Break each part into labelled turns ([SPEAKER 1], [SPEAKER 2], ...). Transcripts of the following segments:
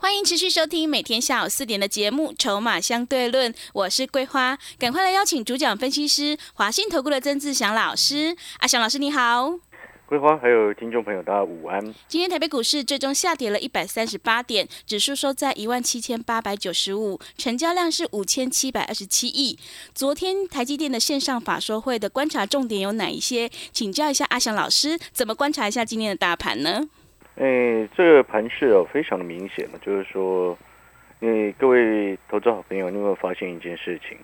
[SPEAKER 1] 欢迎持续收听每天下午四点的节目《筹码相对论》，我是桂花，赶快来邀请主讲分析师华信投顾的曾志祥老师。阿祥老师你好，
[SPEAKER 2] 桂花还有听众朋友大家午安。
[SPEAKER 1] 今天台北股市最终下跌了一百三十八点，指数收在一万七千八百九十五，成交量是五千七百二十七亿。昨天台积电的线上法说会的观察重点有哪一些？请教一下阿祥老师，怎么观察一下今天的大盘呢？
[SPEAKER 2] 哎，这个盘势哦，非常的明显嘛，就是说，因为各位投资好朋友，你有没有发现一件事情？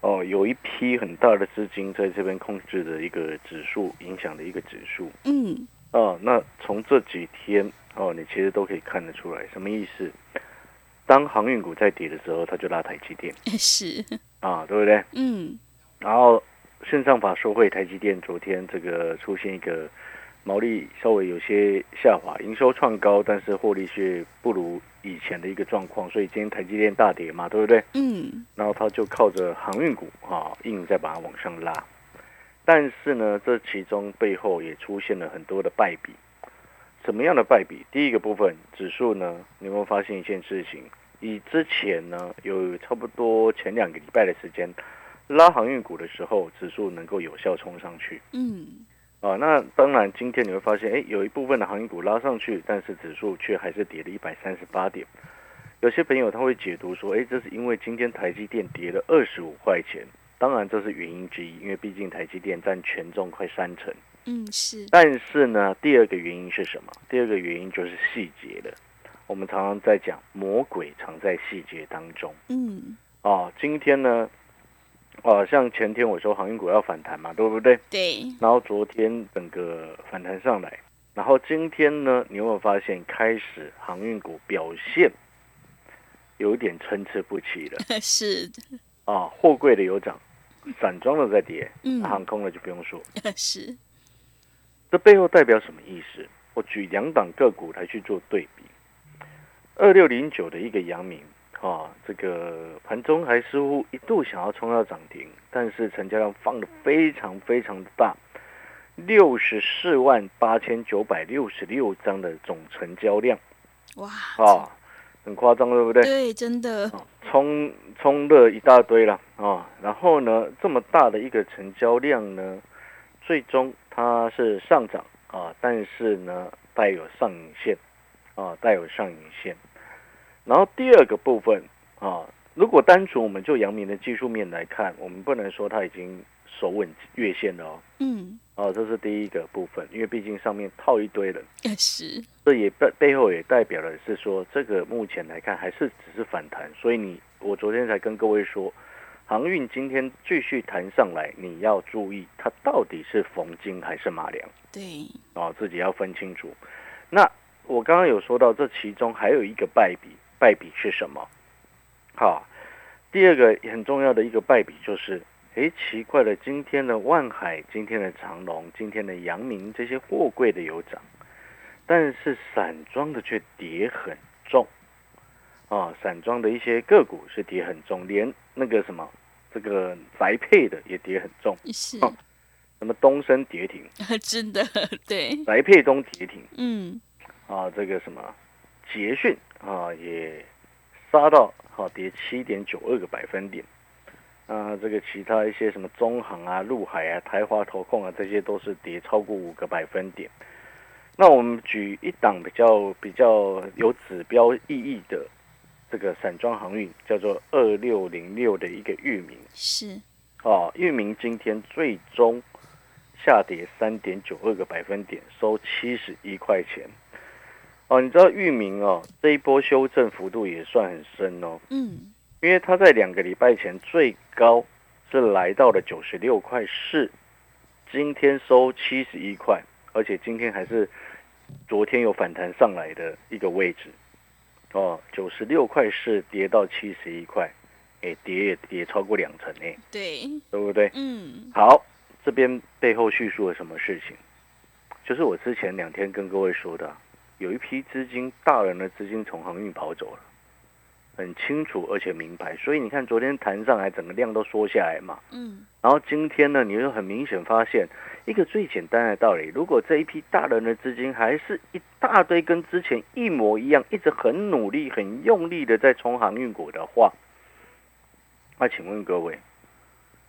[SPEAKER 2] 哦，有一批很大的资金在这边控制的一个指数，影响的一个指数。
[SPEAKER 1] 嗯，
[SPEAKER 2] 哦，那从这几天哦，你其实都可以看得出来，什么意思？当航运股在跌的时候，它就拉台积电
[SPEAKER 1] 是，
[SPEAKER 2] 啊，对不对？
[SPEAKER 1] 嗯，
[SPEAKER 2] 然后线上法说会，台积电昨天这个出现一个毛利稍微有些下滑，营收创高，但是获利却不如以前的一个状况，所以今天台积电大跌嘛，对不对？
[SPEAKER 1] 嗯，
[SPEAKER 2] 然后它就靠着航运股啊，硬再把它往上拉。但是呢，这其中背后也出现了很多的败笔。什么样的败笔？第一个部分，指数呢，你有没有发现一件事情？以之前呢，有差不多前两个礼拜的时间，拉航运股的时候，指数能够有效冲上去。
[SPEAKER 1] 嗯，
[SPEAKER 2] 啊，那当然，今天你会发现，哎，有一部分的行业股拉上去，但是指数却还是跌了一百三十八点。有些朋友他会解读说，哎，这是因为今天台积电跌了二十五块钱，当然这是原因之一，因为毕竟台积电占权重快三成。
[SPEAKER 1] 嗯，是，
[SPEAKER 2] 但是呢，第二个原因是什么？第二个原因就是细节了。我们常常在讲，魔鬼藏在细节当中。
[SPEAKER 1] 嗯，
[SPEAKER 2] 啊，今天呢，啊，像前天我说航运股要反弹嘛，对不对？
[SPEAKER 1] 对，
[SPEAKER 2] 然后昨天整个反弹上来，然后今天呢，你有没有发现开始航运股表现有点参差不齐了
[SPEAKER 1] 是，
[SPEAKER 2] 啊？货柜的有涨，散装的在跌，
[SPEAKER 1] 嗯，
[SPEAKER 2] 航空的就不用说。
[SPEAKER 1] 是，
[SPEAKER 2] 这背后代表什么意思？我举两档个股来去做对比。二六零九的一个阳明啊，这个盘中还似乎一度想要冲到涨停，但是成交量放的非常非常的大，六十四万八千九百六十六张的总成交量
[SPEAKER 1] 哇，
[SPEAKER 2] 啊，很夸张，对不对？
[SPEAKER 1] 对，真的，
[SPEAKER 2] 啊冲冲了一大堆了啊，然后呢，这么大的一个成交量呢，最终它是上涨啊，但是呢带有上影线啊，带有上影线。然后第二个部分啊，如果单纯我们就阳明的技术面来看，我们不能说它已经守稳月线了哦。
[SPEAKER 1] 嗯，
[SPEAKER 2] 啊，这是第一个部分，因为毕竟上面套一堆人，
[SPEAKER 1] 是，
[SPEAKER 2] 这也背背后也代表了是说，这个目前来看还是只是反弹，所以你我昨天才跟各位说，航运今天继续弹上来，你要注意它到底是逢金还是马良。
[SPEAKER 1] 对，
[SPEAKER 2] 哦，自己要分清楚。那我刚刚有说到，这其中还有一个败笔，败笔是什么？好，第二个很重要的一个败笔就是，诶，奇怪了，今天的万海、今天的长隆、今天的阳明这些货柜的有涨，但是散装的却跌很重，啊，散装的一些个股是跌很重，连那个什么这个宅配的也跌很重，
[SPEAKER 1] 是，
[SPEAKER 2] 哦什么东升跌停，
[SPEAKER 1] 真的，对，
[SPEAKER 2] 宅配东跌停。
[SPEAKER 1] 嗯，
[SPEAKER 2] 啊，这个什么捷讯啊也杀到好、跌七点九二个百分点。啊，这个其他一些什么中航啊、陆海啊、台华投控啊，这些都是跌超过五个百分点。那我们举一档比较比较有指标意义的这个散装航运，叫做二六零六的一个域名
[SPEAKER 1] 是，
[SPEAKER 2] 啊，域名今天最终下跌三点九二个百分点，收七十一块钱。哦，你知道域名哦，这一波修正幅度也算很深哦，
[SPEAKER 1] 嗯，
[SPEAKER 2] 因为它在两个礼拜前最高是来到了九十六块四，今天收七十一块，而且今天还是昨天有反弹上来的一个位置，哦，九十六块四跌到七十一块，哎，跌也跌超过两成呢，
[SPEAKER 1] 对，
[SPEAKER 2] 对不对？
[SPEAKER 1] 嗯，
[SPEAKER 2] 好，这边背后叙述了什么事情？就是我之前两天跟各位说的，有一批资金，大人的资金从航运跑走了，很清楚而且明白。所以你看，昨天谈上来，整个量都缩下来嘛。
[SPEAKER 1] 嗯，
[SPEAKER 2] 然后今天呢，你就很明显发现一个最简单的道理：如果这一批大人的资金还是一大堆跟之前一模一样，一直很努力、很用力的在冲航运股的话，那请问各位，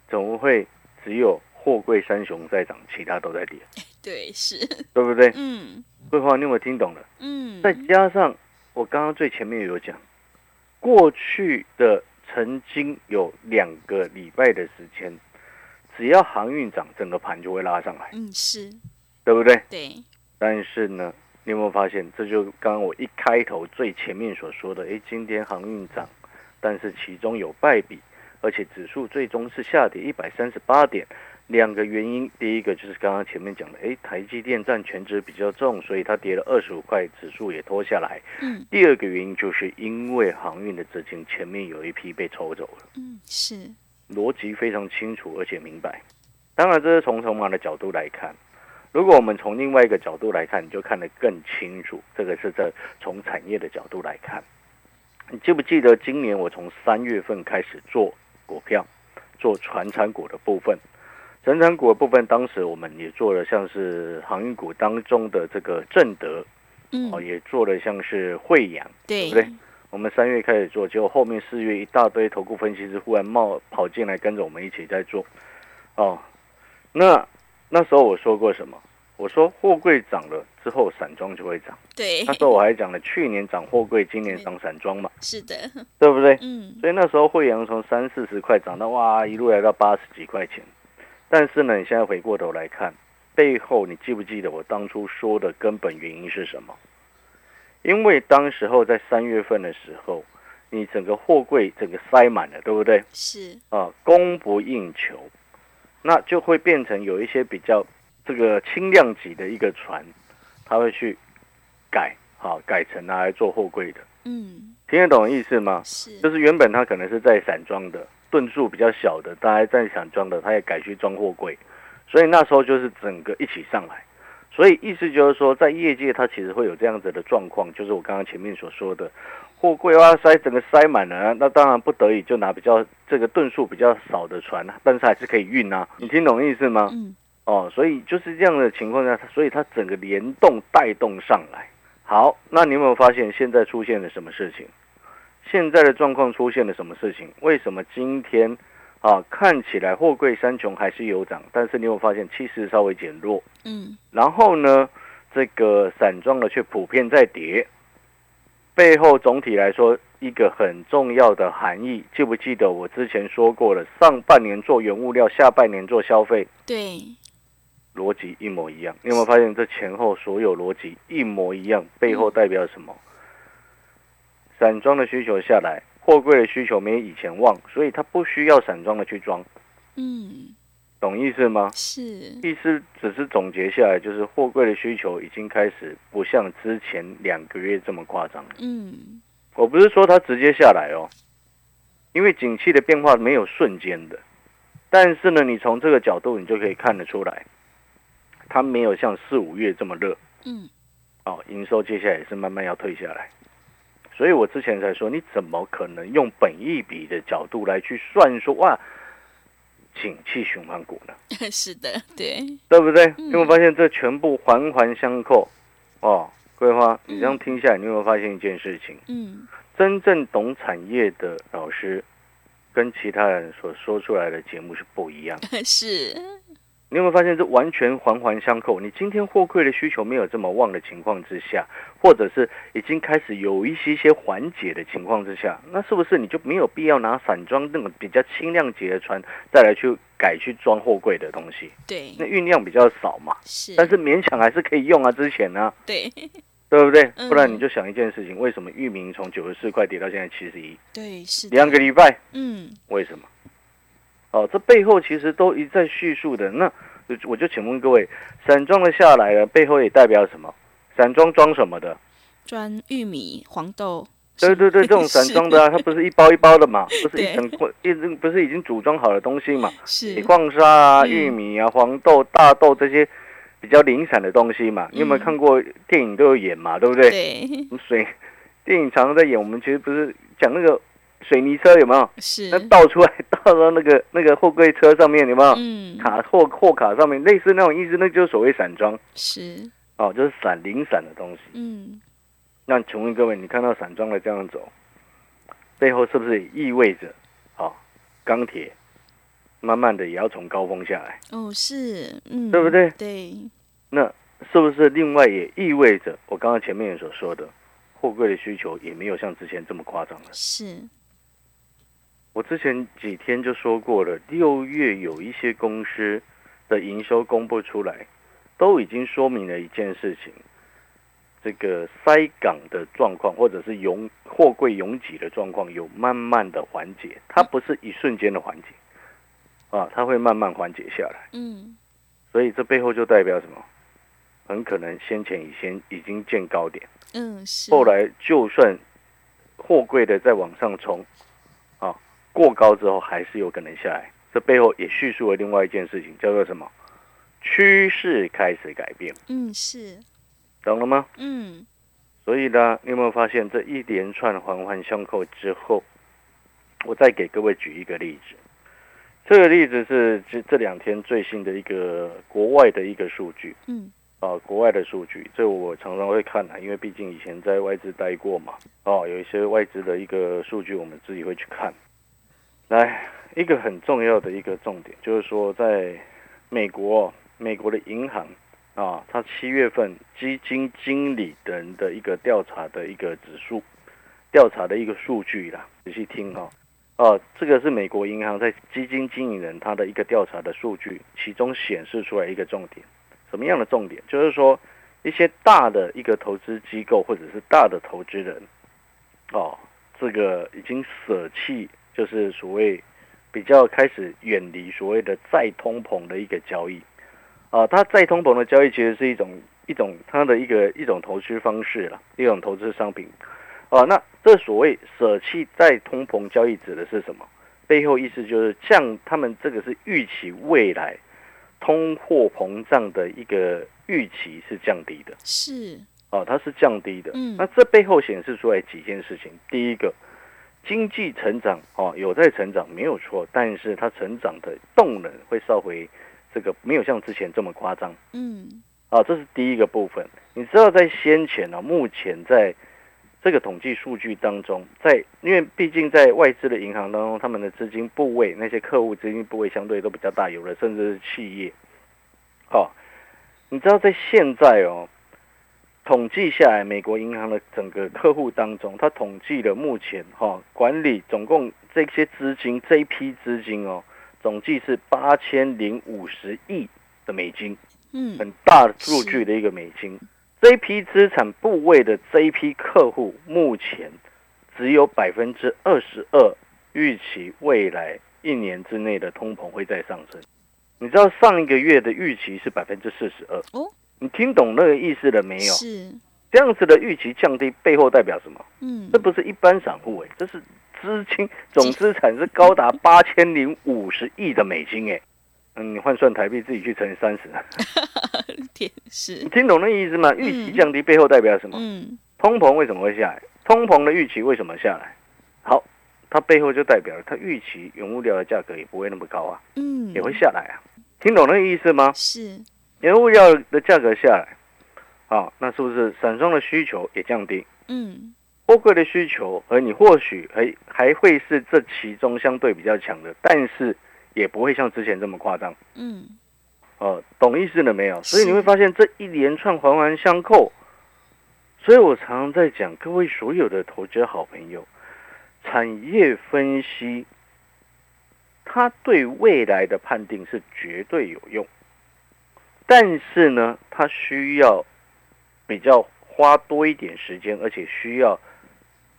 [SPEAKER 2] 怎么会只有货柜三雄在涨，其他都在跌？
[SPEAKER 1] 对，是，
[SPEAKER 2] 对不对？
[SPEAKER 1] 嗯
[SPEAKER 2] 桂花，你有没有听懂了？
[SPEAKER 1] 嗯，
[SPEAKER 2] 再加上我刚刚最前面有讲，过去的曾经有两个礼拜的时间，只要航运涨，整个盘就会拉上来，
[SPEAKER 1] 嗯是，
[SPEAKER 2] 对不对？
[SPEAKER 1] 对，
[SPEAKER 2] 但是呢，你有没有发现，这就刚刚我一开头最前面所说的，诶，今天航运涨，但是其中有败笔，而且指数最终是下跌一百三十八点。两个原因，第一个就是刚刚前面讲的，诶，台积电占全值比较重，所以它跌了二十五块，指数也拖下来。
[SPEAKER 1] 嗯
[SPEAKER 2] 第二个原因就是因为航运的资金前面有一批被抽走了，
[SPEAKER 1] 嗯是，
[SPEAKER 2] 逻辑非常清楚而且明白。当然，这是从筹码的角度来看。如果我们从另外一个角度来看，你就看得更清楚。这个是在从产业的角度来看。你记不记得今年我从三月份开始做股票，做传产股的部分？传产股的部分，当时我们也做了像是航运股当中的这个正德，
[SPEAKER 1] 嗯
[SPEAKER 2] 哦，也做了像是惠阳。
[SPEAKER 1] 对
[SPEAKER 2] 不对我们三月开始做，结果后面四月一大堆投顾分析师忽然冒跑进来跟着我们一起在做，哦，那那时候我说过什么？我说货柜涨了之后，散装就会涨。
[SPEAKER 1] 对
[SPEAKER 2] 那，时候我还讲了，去年涨货柜，今年涨散装嘛，
[SPEAKER 1] 是的，
[SPEAKER 2] 对不对？
[SPEAKER 1] 嗯
[SPEAKER 2] 所以那时候惠阳从三四十块涨到哇，一路来到八十几块钱。但是呢，你现在回过头来看，背后你记不记得我当初说的根本原因是什么？因为当时候在三月份的时候，你整个货柜整个塞满了，对不对？
[SPEAKER 1] 是，
[SPEAKER 2] 啊，供不应求，那就会变成有一些比较这个轻量级的一个船，他会去改，好、改成拿来做货柜的。
[SPEAKER 1] 嗯
[SPEAKER 2] 听得懂意思吗？
[SPEAKER 1] 是，
[SPEAKER 2] 就是原本它可能是在散装的，吨数比较小的，大家在想装的，他也改去装货柜，所以那时候就是整个一起上来。所以意思就是说，在业界它其实会有这样子的状况，就是我刚刚前面所说的，货柜哇塞整个塞满了，那当然不得已就拿比较这个吨数比较少的船，但是还是可以运啊。你听懂意思吗？
[SPEAKER 1] 嗯
[SPEAKER 2] 哦，所以就是这样的情况下，所以它整个联动带动上来。好，那你有没有发现现在出现了什么事情？现在的状况出现了什么事情？为什么今天啊看起来货柜三穷还是有涨，但是你有发现气势稍微减弱？
[SPEAKER 1] 嗯
[SPEAKER 2] 然后呢，这个散装的却普遍在跌。背后总体来说，一个很重要的含义，记不记得我之前说过了？上半年做原物料，下半年做消费，
[SPEAKER 1] 对，
[SPEAKER 2] 逻辑一模一样。你有没有发现这前后所有逻辑一模一样？背后代表什么？散装的需求下来，货柜的需求没以前旺，所以它不需要散装的去装，
[SPEAKER 1] 嗯。
[SPEAKER 2] 懂意思吗？
[SPEAKER 1] 是，
[SPEAKER 2] 意思只是总结下来，就是货柜的需求已经开始不像之前两个月这么夸张了。
[SPEAKER 1] 嗯。
[SPEAKER 2] 我不是说它直接下来哦，因为景气的变化没有瞬间的，但是呢，你从这个角度你就可以看得出来，它没有像四五月这么热。
[SPEAKER 1] 嗯。
[SPEAKER 2] 哦，营收接下来也是慢慢要退下来。所以我之前才说，你怎么可能用本益比的角度来去算说哇，景气循环股呢？
[SPEAKER 1] 是的，对，
[SPEAKER 2] 对不对？
[SPEAKER 1] 嗯
[SPEAKER 2] 你有没有发现这全部环环相扣？哦，桂花，你这样听下来，你有没有发现一件事情？
[SPEAKER 1] 嗯
[SPEAKER 2] 真正懂产业的老师，跟其他人所说出来的节目是不一样的。
[SPEAKER 1] 是，
[SPEAKER 2] 你有没有发现这完全环环相扣？你今天货柜的需求没有这么旺的情况之下，或者是已经开始有一些些缓解的情况之下，那是不是你就没有必要拿散装那种比较轻量级的船再来去改去装货柜的东西？
[SPEAKER 1] 对
[SPEAKER 2] 那，运量比较少嘛，
[SPEAKER 1] 是，
[SPEAKER 2] 但是勉强还是可以用啊。之前呢、
[SPEAKER 1] 对
[SPEAKER 2] 对不对？
[SPEAKER 1] 嗯
[SPEAKER 2] 不然你就想一件事情，为什么域名从九十四块跌到现在七十一，
[SPEAKER 1] 对是，
[SPEAKER 2] 两个礼拜？
[SPEAKER 1] 嗯
[SPEAKER 2] 为什么？哦，这背后其实都一再叙述的。那我就请问各位，散装的下来了，背后也代表什么？散装装什么的？
[SPEAKER 1] 装玉米、黄豆，
[SPEAKER 2] 对对对，这种散装的啊，它不是一包一包的嘛，不是一
[SPEAKER 1] 对
[SPEAKER 2] 整块，一不是已经组装好的东西嘛？
[SPEAKER 1] 是
[SPEAKER 2] 铁矿砂啊、
[SPEAKER 1] 嗯
[SPEAKER 2] 玉米啊、黄豆、大豆这些比较零散的东西嘛。你有没有
[SPEAKER 1] 嗯
[SPEAKER 2] 看过电影都有演嘛？对不对？
[SPEAKER 1] 对
[SPEAKER 2] 水电影常常在演，我们其实不是讲那个水泥车有没有？
[SPEAKER 1] 是
[SPEAKER 2] 那倒出来倒到那个 那个货柜车上面有没有？
[SPEAKER 1] 嗯
[SPEAKER 2] 卡货货卡上面类似那种意思，那就是所谓散装
[SPEAKER 1] 是
[SPEAKER 2] 哦，就是散零散的东西。
[SPEAKER 1] 嗯
[SPEAKER 2] 那请问各位，你看到散装的这样走，背后是不是也意味着，哦，钢铁慢慢的也要从高峰下来？
[SPEAKER 1] 哦是嗯
[SPEAKER 2] 对不对
[SPEAKER 1] 对
[SPEAKER 2] 那是不是另外也意味着我刚刚前面所说的，货柜的需求也没有像之前这么夸张了？
[SPEAKER 1] 是
[SPEAKER 2] 我之前几天就说过了，六月有一些公司的营收公布出来，都已经说明了一件事情：这个塞港的状况，或者是拥货柜拥挤的状况，有慢慢的缓解。它不是一瞬间的缓解，啊，它会慢慢缓解下来。
[SPEAKER 1] 嗯
[SPEAKER 2] 所以这背后就代表什么？很可能先前已先已经见高点，
[SPEAKER 1] 嗯是
[SPEAKER 2] 后来就算货柜的再往上冲，啊，过高之后还是有可能下来。这背后也叙述了另外一件事情，叫做什么？趋势开始改变，
[SPEAKER 1] 嗯是
[SPEAKER 2] 懂了吗？
[SPEAKER 1] 嗯
[SPEAKER 2] 所以呢，你有没有发现这一连串环环相扣之后，我再给各位举一个例子。这个例子是这这两天最新的一个国外的一个数据。
[SPEAKER 1] 嗯
[SPEAKER 2] 啊，国外的数据，这我常常会看啊，因为毕竟以前在外资待过嘛。哦，有一些外资的一个数据，我们自己会去看。来，一个很重要的一个重点，就是说，在美国，美国的银行啊，它七月份基金经理人的一个调查的一个指数，调查的一个数据啦，仔细听哈、哦。这个是美国银行在基金经理人他的一个调查的数据，其中显示出来一个重点。什么样的重点？就是说，一些大的一个投资机构或者是大的投资人，哦，这个已经舍弃，就是所谓比较开始远离所谓的再通膨的一个交易，啊，它再通膨的交易其实是一种一种它的一个一种投资方式了，一种投资商品，啊，那这所谓舍弃再通膨交易指的是什么？背后意思就是降，他们这个是预期未来。通货膨胀的一个预期是降低的，
[SPEAKER 1] 是
[SPEAKER 2] 哦，它是降低的。
[SPEAKER 1] 嗯
[SPEAKER 2] 那这背后显示出来几件事情。第一个，经济成长哦有在成长没有错，但是它成长的动能会稍微这个没有像之前这么夸张
[SPEAKER 1] 嗯
[SPEAKER 2] 啊，这是第一个部分。你知道在先前呢、目前在这个统计数据当中，在因为毕竟在外资的银行当中，他们的资金部位那些客户资金部位相对都比较大，有的甚至是企业。好、你知道在现在哦，统计下来，美国银行的整个客户当中，它统计了目前哈、管理总共这些资金这一批资金哦，总计是八千零五十亿的美金。
[SPEAKER 1] 嗯
[SPEAKER 2] 很大数据的一个美金。这一批资产部位的这一批客户，目前只有百分之二十二预期未来一年之内的通膨会再上升。你知道上一个月的预期是百分之四十二
[SPEAKER 1] 哦，
[SPEAKER 2] 你听懂那个意思了没有？
[SPEAKER 1] 是
[SPEAKER 2] 这样子的预期降低背后代表什么？
[SPEAKER 1] 嗯
[SPEAKER 2] 这不是一般散户诶，这是资金总资产是高达八千零五十亿的美金诶。嗯，你换算台币自己去乘以三十。
[SPEAKER 1] 天 是
[SPEAKER 2] 你听懂那意思吗？预期降低背后代表什么？
[SPEAKER 1] 嗯
[SPEAKER 2] 通膨为什么会下来？通膨的预期为什么下来？好，它背后就代表了它预期原物料的价格也不会那么高啊，
[SPEAKER 1] 嗯
[SPEAKER 2] 也会下来啊。听懂那个意思吗？
[SPEAKER 1] 是
[SPEAKER 2] 原物料的价格下来，好，那是不是散装的需求也降低？
[SPEAKER 1] 嗯
[SPEAKER 2] 货柜的需求，而你或许还还会是这其中相对比较强的，但是也不会像之前这么夸张。
[SPEAKER 1] 嗯
[SPEAKER 2] 哦，懂意思了没有？所以你会发现这一连串环环相扣。所以我常常在讲，各位所有的投资好朋友，产业分析，它对未来的判定是绝对有用，但是呢，它需要比较花多一点时间，而且需要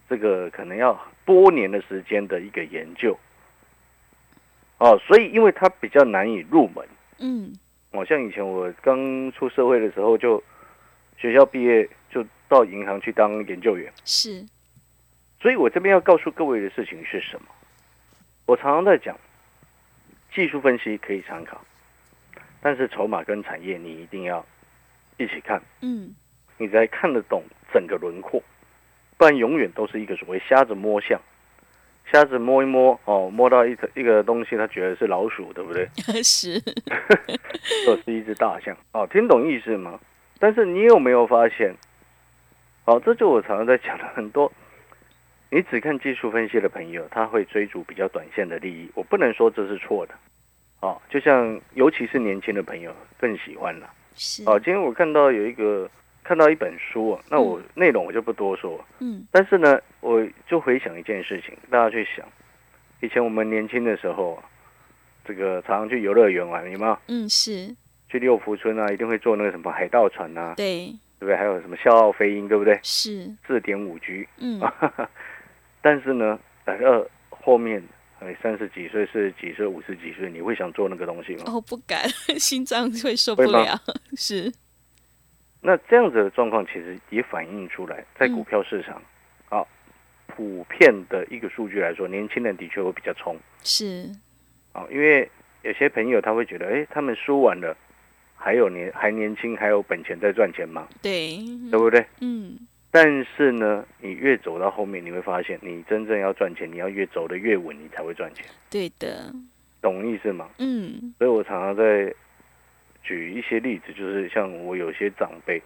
[SPEAKER 2] 这个可能要多年的时间的一个研究。哦，所以因为它比较难以入门。
[SPEAKER 1] 嗯
[SPEAKER 2] 哦，像以前我刚出社会的时候，就学校毕业就到银行去当研究员。
[SPEAKER 1] 是
[SPEAKER 2] 所以我这边要告诉各位的事情是什么？我常常在讲，技术分析可以参考，但是筹码跟产业你一定要一起看，
[SPEAKER 1] 嗯，
[SPEAKER 2] 你才看得懂整个轮廓，不然永远都是一个所谓瞎子摸象。瞎子摸一摸，哦，摸到一一个东西，他觉得是老鼠，对不对？
[SPEAKER 1] 是，
[SPEAKER 2] 这是一只大象，哦，听懂意思吗？但是你有没有发现？哦，这就我常常在讲的很多。你只看技术分析的朋友，他会追逐比较短线的利益。我不能说这是错的，哦，就像尤其是年轻的朋友更喜欢了。
[SPEAKER 1] 是，
[SPEAKER 2] 哦，今天我看到有一个。看到一本书啊，那我内容我就不多说。
[SPEAKER 1] 嗯，
[SPEAKER 2] 但是呢，我就回想一件事情，大家去想，以前我们年轻的时候，这个常常去游乐园玩，有没有？
[SPEAKER 1] 嗯，是。
[SPEAKER 2] 去六福村啊，一定会坐那个什么海盗船啊，
[SPEAKER 1] 对，
[SPEAKER 2] 对不对？还有什么笑傲飞鹰，对不对？
[SPEAKER 1] 是。
[SPEAKER 2] 四点五 G。
[SPEAKER 1] 嗯。
[SPEAKER 2] 但是呢，来到后面，哎，三十几岁、四十几岁、五十几岁，你会想做那个东西吗？
[SPEAKER 1] 哦，不敢，心脏会受不了。是。
[SPEAKER 2] 那这样子的状况，其实也反映出来，在股票市场，啊，普遍的一个数据来说，年轻人的确会比较冲，
[SPEAKER 1] 是，
[SPEAKER 2] 啊，因为有些朋友他会觉得，哎，他们输完了，还有年还年轻，还有本钱在赚钱吗？
[SPEAKER 1] 对，
[SPEAKER 2] 对不对？
[SPEAKER 1] 嗯。
[SPEAKER 2] 但是呢，你越走到后面，你会发现，你真正要赚钱，你要越走的越稳，你才会赚钱。
[SPEAKER 1] 对的，
[SPEAKER 2] 懂意思吗？
[SPEAKER 1] 嗯。
[SPEAKER 2] 所以我常常在。举一些例子，就是像我有些长辈，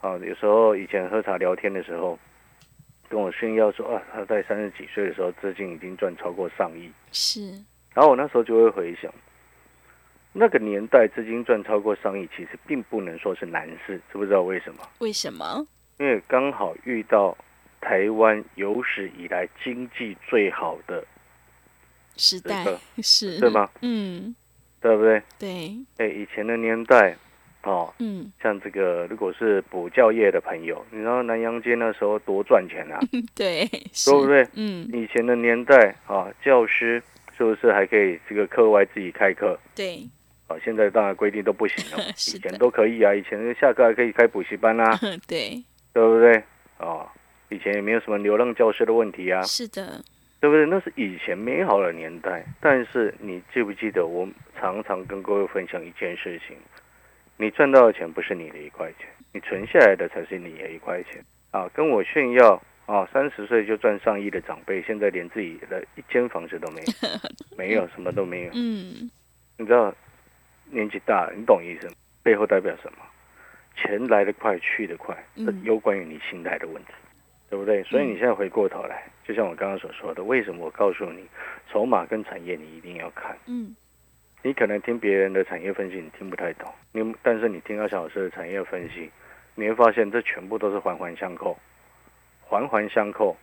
[SPEAKER 2] 啊，有时候以前喝茶聊天的时候，跟我炫耀说啊，他在三十几岁的时候，资金已经赚超过上亿。
[SPEAKER 1] 是。
[SPEAKER 2] 然后我那时候就会回想，那个年代资金赚超过上亿，其实并不能说是难事，知不知道为什么？
[SPEAKER 1] 为什么？
[SPEAKER 2] 因为刚好遇到台湾有史以来经济最好的
[SPEAKER 1] 时代，是，
[SPEAKER 2] 对吗？
[SPEAKER 1] 嗯。
[SPEAKER 2] 对不对？
[SPEAKER 1] 对，
[SPEAKER 2] 哎，以前的年代，哦，
[SPEAKER 1] 嗯，
[SPEAKER 2] 像这个，如果是补教业的朋友，你知道南洋街那时候多赚钱啊？
[SPEAKER 1] 对，
[SPEAKER 2] 对不对？
[SPEAKER 1] 嗯，
[SPEAKER 2] 以前的年代啊，教师是不是还可以这个课外自己开课？
[SPEAKER 1] 对，
[SPEAKER 2] 啊，现在当然规定都不行了，以前都可以啊，以前下课还可以开补习班啊，
[SPEAKER 1] 对，
[SPEAKER 2] 对不对？哦，以前也没有什么流浪教师的问题啊，
[SPEAKER 1] 是的。
[SPEAKER 2] 对不对？那是以前美好的年代。但是你记不记得，我常常跟各位分享一件事情：你赚到的钱不是你的一块钱，你存下来的才是你的一块钱啊！跟我炫耀啊，三十岁就赚上亿的长辈，现在连自己的一间房子都没有，没有什么都没有。
[SPEAKER 1] 嗯，
[SPEAKER 2] 你知道，年纪大了，你懂意思吗？背后代表什么？钱来得快，去得快，这有关于你心态的问题。对不对？所以你现在回过头来，就像我刚刚所说的，为什么我告诉你，筹码跟产业你一定要看。
[SPEAKER 1] 嗯，
[SPEAKER 2] 你可能听别人的产业分析，你听不太懂。你但是你听到小老师的产业分析，你会发现这全部都是环环相扣，环环相扣。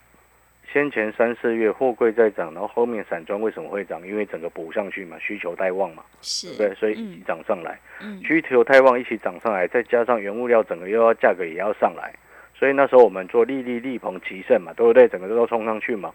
[SPEAKER 2] 先前三四月货柜在涨，然后后面散装为什么会涨？因为整个补上去嘛，需求太旺嘛，
[SPEAKER 1] 是，
[SPEAKER 2] 对不对？所以一起涨上来。
[SPEAKER 1] 嗯，
[SPEAKER 2] 需求太旺，一起涨上来，再加上原物料整个又要价格也要上来。所以那时候我们做利利利鹏奇胜嘛，对不对？整个都冲上去嘛。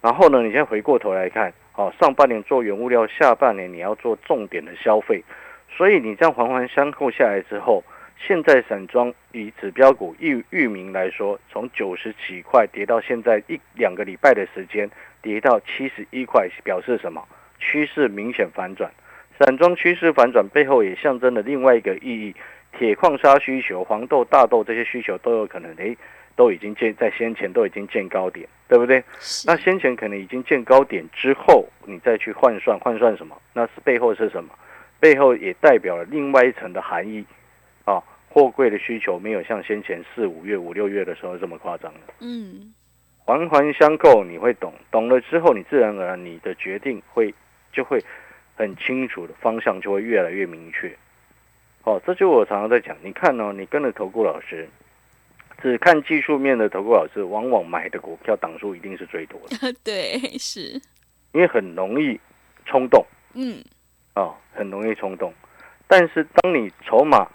[SPEAKER 2] 然后呢，你现在回过头来看，哦，上半年做原物料，下半年你要做重点的消费，所以你这样环环相扣下来之后，现在散装以指标股域域名来说，从九十几块跌到现在一两个礼拜的时间，跌到七十一块，表示什么？趋势明显反转。散装趋势反转背后也象征了另外一个意义。铁矿砂需求、黄豆、大豆这些需求都有可能，诶，都已经见在先前都已经见高点，对不对？那先前可能已经见高点之后，你再去换算，换算什么？那是背后是什么？背后也代表了另外一层的含义啊！货柜的需求没有像先前四五月、五六月的时候这么夸张了。
[SPEAKER 1] 嗯，
[SPEAKER 2] 环环相扣，你会懂，懂了之后，你自然而然你的决定会就会很清楚的方向就会越来越明确。哦，这就我常常在讲。你看哦，你跟着投顾老师，只看技术面的投顾老师，往往买的股票档数一定是最多的。
[SPEAKER 1] 对，是，
[SPEAKER 2] 因为很容易冲动。
[SPEAKER 1] 嗯，
[SPEAKER 2] 哦，很容易冲动。但是当你筹码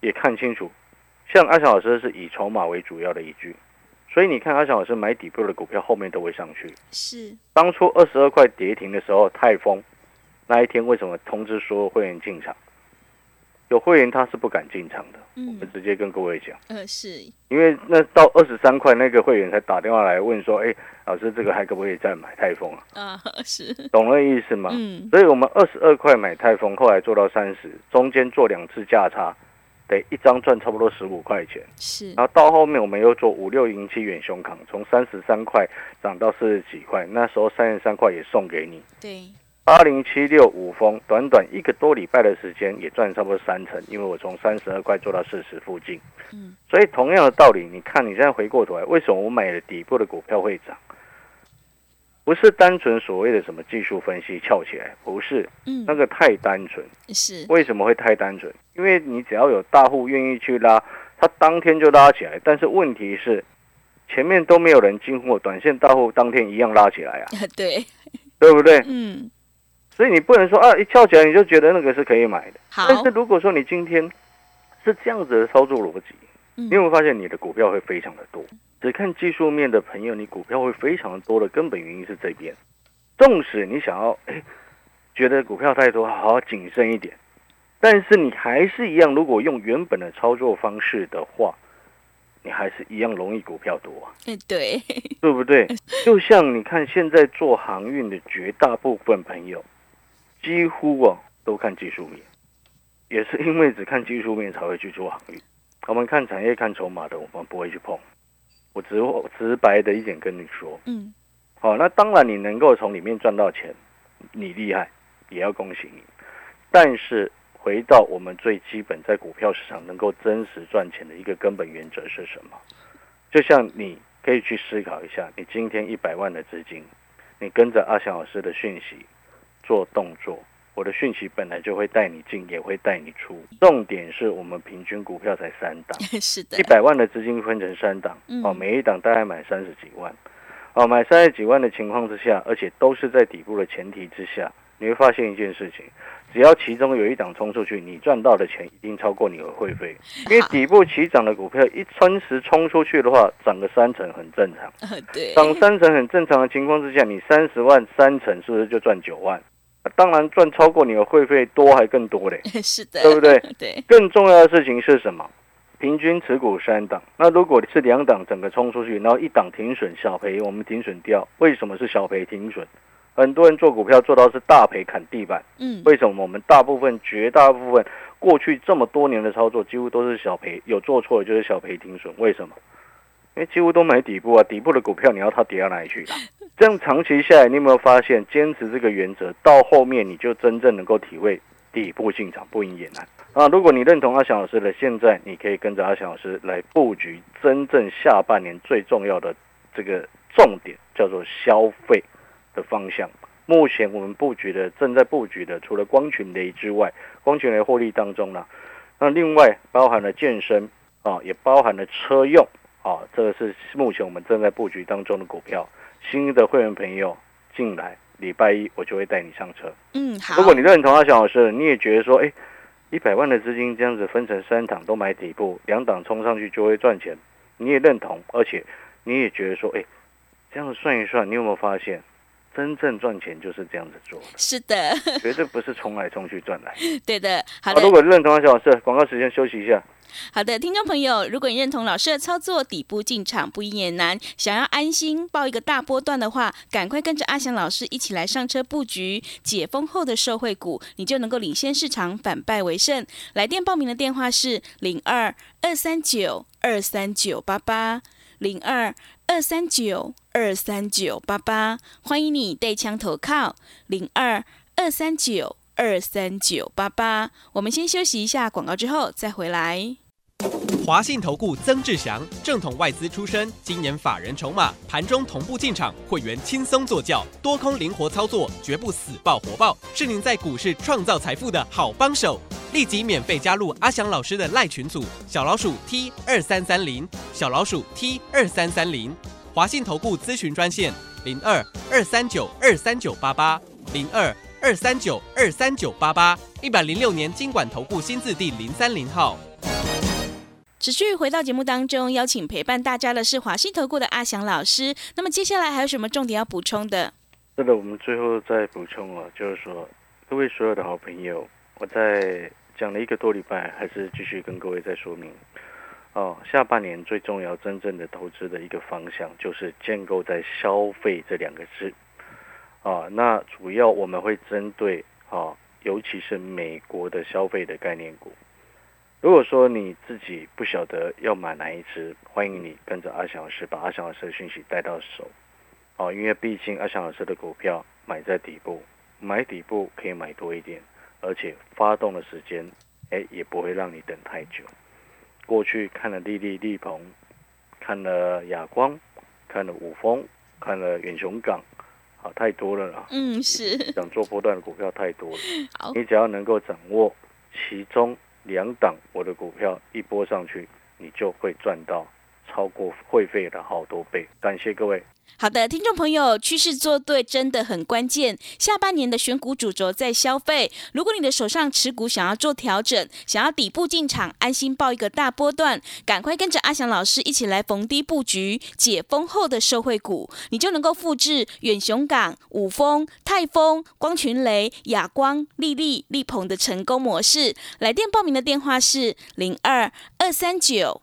[SPEAKER 2] 也看清楚，像阿翔老师是以筹码为主要的依据，所以你看阿翔老师买底部的股票，后面都会上去。
[SPEAKER 1] 是，
[SPEAKER 2] 当初二十二块跌停的时候，泰丰那一天为什么通知说会员进场？有会员他是不敢进场的，我
[SPEAKER 1] 嗯
[SPEAKER 2] 们，直接跟各位讲，
[SPEAKER 1] 呃，是，
[SPEAKER 2] 因为那到二十三块，那个会员才打电话来问说，哎，老师这个还可不可以再买泰丰啊？
[SPEAKER 1] 啊，是，
[SPEAKER 2] 懂那意思吗？
[SPEAKER 1] 嗯，
[SPEAKER 2] 所以我们二十二块买泰丰，后来做到三十，中间做两次价差，得一张赚差不多十五块钱。
[SPEAKER 1] 是，
[SPEAKER 2] 然后到后面我们又做五六零七远雄扛，从三十三块涨到四十几块，那时候三十三块也送给你。
[SPEAKER 1] 对，
[SPEAKER 2] 八零七六五峰，短短一个多礼拜的时间也赚差不多三成，因为我从三十二块做到四十附近。
[SPEAKER 1] 嗯，
[SPEAKER 2] 所以同样的道理，你看你现在回过头来，为什么我买了底部的股票会涨？不是单纯所谓的什么技术分析翘起来，不是
[SPEAKER 1] 嗯，
[SPEAKER 2] 那个太单纯。
[SPEAKER 1] 是，
[SPEAKER 2] 为什么会太单纯？因为你只要有大户愿意去拉，他当天就拉起来。但是问题是，前面都没有人进货，短线大户当天一样拉起来啊，
[SPEAKER 1] 对，
[SPEAKER 2] 对不对？
[SPEAKER 1] 嗯，
[SPEAKER 2] 所以你不能说啊，一翘起来你就觉得那个是可以买的。
[SPEAKER 1] 好
[SPEAKER 2] 但，是如果说你今天是这样子的操作逻辑，
[SPEAKER 1] 嗯
[SPEAKER 2] 你有没有发现你的股票会非常的多？只看技术面的朋友，你股票会非常的多的根本原因是这边。纵使你想要哎觉得股票太多，好好谨慎一点，但是你还是一样，如果用原本的操作方式的话，你还是一样容易股票多啊。
[SPEAKER 1] 哎，对，
[SPEAKER 2] 对不对？就像你看现在做航运的绝大部分朋友，几乎啊都看技术面，也是因为只看技术面才会去做航运。我们看产业、看筹码的，我们不会去碰。我直直白的一点跟你说，
[SPEAKER 1] 嗯，
[SPEAKER 2] 好，那当然你能够从里面赚到钱，你厉害，也要恭喜你。但是回到我们最基本在股票市场能够真实赚钱的一个根本原则是什么？就像你可以去思考一下，你今天一百万的资金，你跟着阿翔老师的讯息做动作，我的讯息本来就会带你进，也会带你出。重点是我们平均股票才三档。
[SPEAKER 1] 是的
[SPEAKER 2] 一，百万的资金分成三档，
[SPEAKER 1] 嗯
[SPEAKER 2] 哦，每一档大概买三十几万，哦，买三十几万的情况之下，而且都是在底部的前提之下，你会发现一件事情，只要其中有一档冲出去，你赚到的钱一定超过你的会费，因为底部起涨的股票一穿时冲出去的话，涨个三成很正常，
[SPEAKER 1] 呃，对，
[SPEAKER 2] 涨三成很正常的情况之下，你三十万三成是不是就赚九万？啊当然赚超过你的会费多还更多嘞。
[SPEAKER 1] 是的，
[SPEAKER 2] 对不对？
[SPEAKER 1] 对，
[SPEAKER 2] 更重要的事情是什么？平均持股三档。那如果是两档整个冲出去，然后一档停损小赔，我们停损掉。为什么是小赔停损？很多人做股票做到是大赔砍地板。
[SPEAKER 1] 嗯，
[SPEAKER 2] 为什么我们大部分、绝大部分过去这么多年的操作，几乎都是小赔，有做错的就是小赔停损。为什么？因为几乎都买底部啊，底部的股票你要它跌到哪里去啦？这样长期下来，你有没有发现，坚持这个原则，到后面你就真正能够体会底部进场不赢也难啊！如果你认同阿翔老师的，现在你可以跟着阿翔老师来布局真正下半年最重要的这个重点，叫做消费的方向。目前我们布局的正在布局的，除了光群雷之外，光群雷获利当中呢，那另外包含了健身啊，也包含了车用啊，这个是目前我们正在布局当中的股票。新的会员朋友进来，礼拜一我就会带你上车。
[SPEAKER 1] 嗯，好，
[SPEAKER 2] 如果你认同阿翔老师，你也觉得说，哎，一百万的资金这样子分成三档都买底部，两档冲上去就会赚钱，你也认同，而且你也觉得说，哎，这样子算一算，你有没有发现，真正赚钱就是这样子做的，
[SPEAKER 1] 是的，
[SPEAKER 2] 绝对不是冲来冲去赚来。
[SPEAKER 1] 对的，好
[SPEAKER 2] 好，
[SPEAKER 1] 的
[SPEAKER 2] 如，果认同阿翔老师，广告时间休息一下。
[SPEAKER 1] 好的，听众朋友，如果你认同老师的操作，底部进场不赢也难，想要安心报一个大波段的话，赶快跟着阿翔老师一起来上车布局解封后的社会股，你就能够领先市场，反败为胜。来电报名的电话是零二二三九二三九八八零二二三九二三九八八，欢迎你带枪投靠零二二三九。二三九八八，我们先休息一下广告，之后再回来。
[SPEAKER 3] 华信投顾曾志祥，正统外资出身，今年法人筹码，盘中同步进场，会员轻松做教，多空灵活操作，绝不死爆活爆，是您在股市创造财富的好帮手。立即免费加入阿翔老师的赖群组，小老鼠 T 二三三零，小老鼠 T 二三三零，华信投顾咨询专线零二二三九二三九八八零二二三九二三九八八，一百零六年经管投顾新字第零三零号。
[SPEAKER 1] 持续回到节目当中，邀请陪伴大家的是华信投顾的阿翔老师。那么接下来还有什么重点要补充的？
[SPEAKER 2] 是的，我们最后再补充啊，就是说，各位所有的好朋友，我在讲了一个多礼拜，还是继续跟各位再说明。哦，下半年最重要、真正的投资的一个方向，就是建构在消费这两个字。啊，那主要我们会针对啊，尤其是美国的消费的概念股。如果说你自己不晓得要买哪一支，欢迎你跟着阿翔老师，把阿翔老师的讯息带到手。哦，因为毕竟阿翔老师的股票买在底部，买底部可以买多一点，而且发动的时间，哎，也不会让你等太久。过去看了利利利鹏，看了亚光，看了五峰，看了远雄港，好太多了啦。
[SPEAKER 1] 嗯，是。
[SPEAKER 2] 想做波段的股票太多了。
[SPEAKER 1] 好，
[SPEAKER 2] 你只要能够掌握其中。两档我的股票一波上去，你就会赚到超过会费的好多倍。感谢各位。
[SPEAKER 1] 好的，听众朋友，趋势做对真的很关键。下半年的选股主轴在消费，如果你的手上持股想要做调整，想要底部进场，安心报一个大波段，赶快跟着阿翔老师一起来逢低布局解封后的社会股，你就能够复制远雄港、五丰、泰丰、光群雷、亚光、丽丽、力鹏的成功模式。来电报名的电话是零二二三九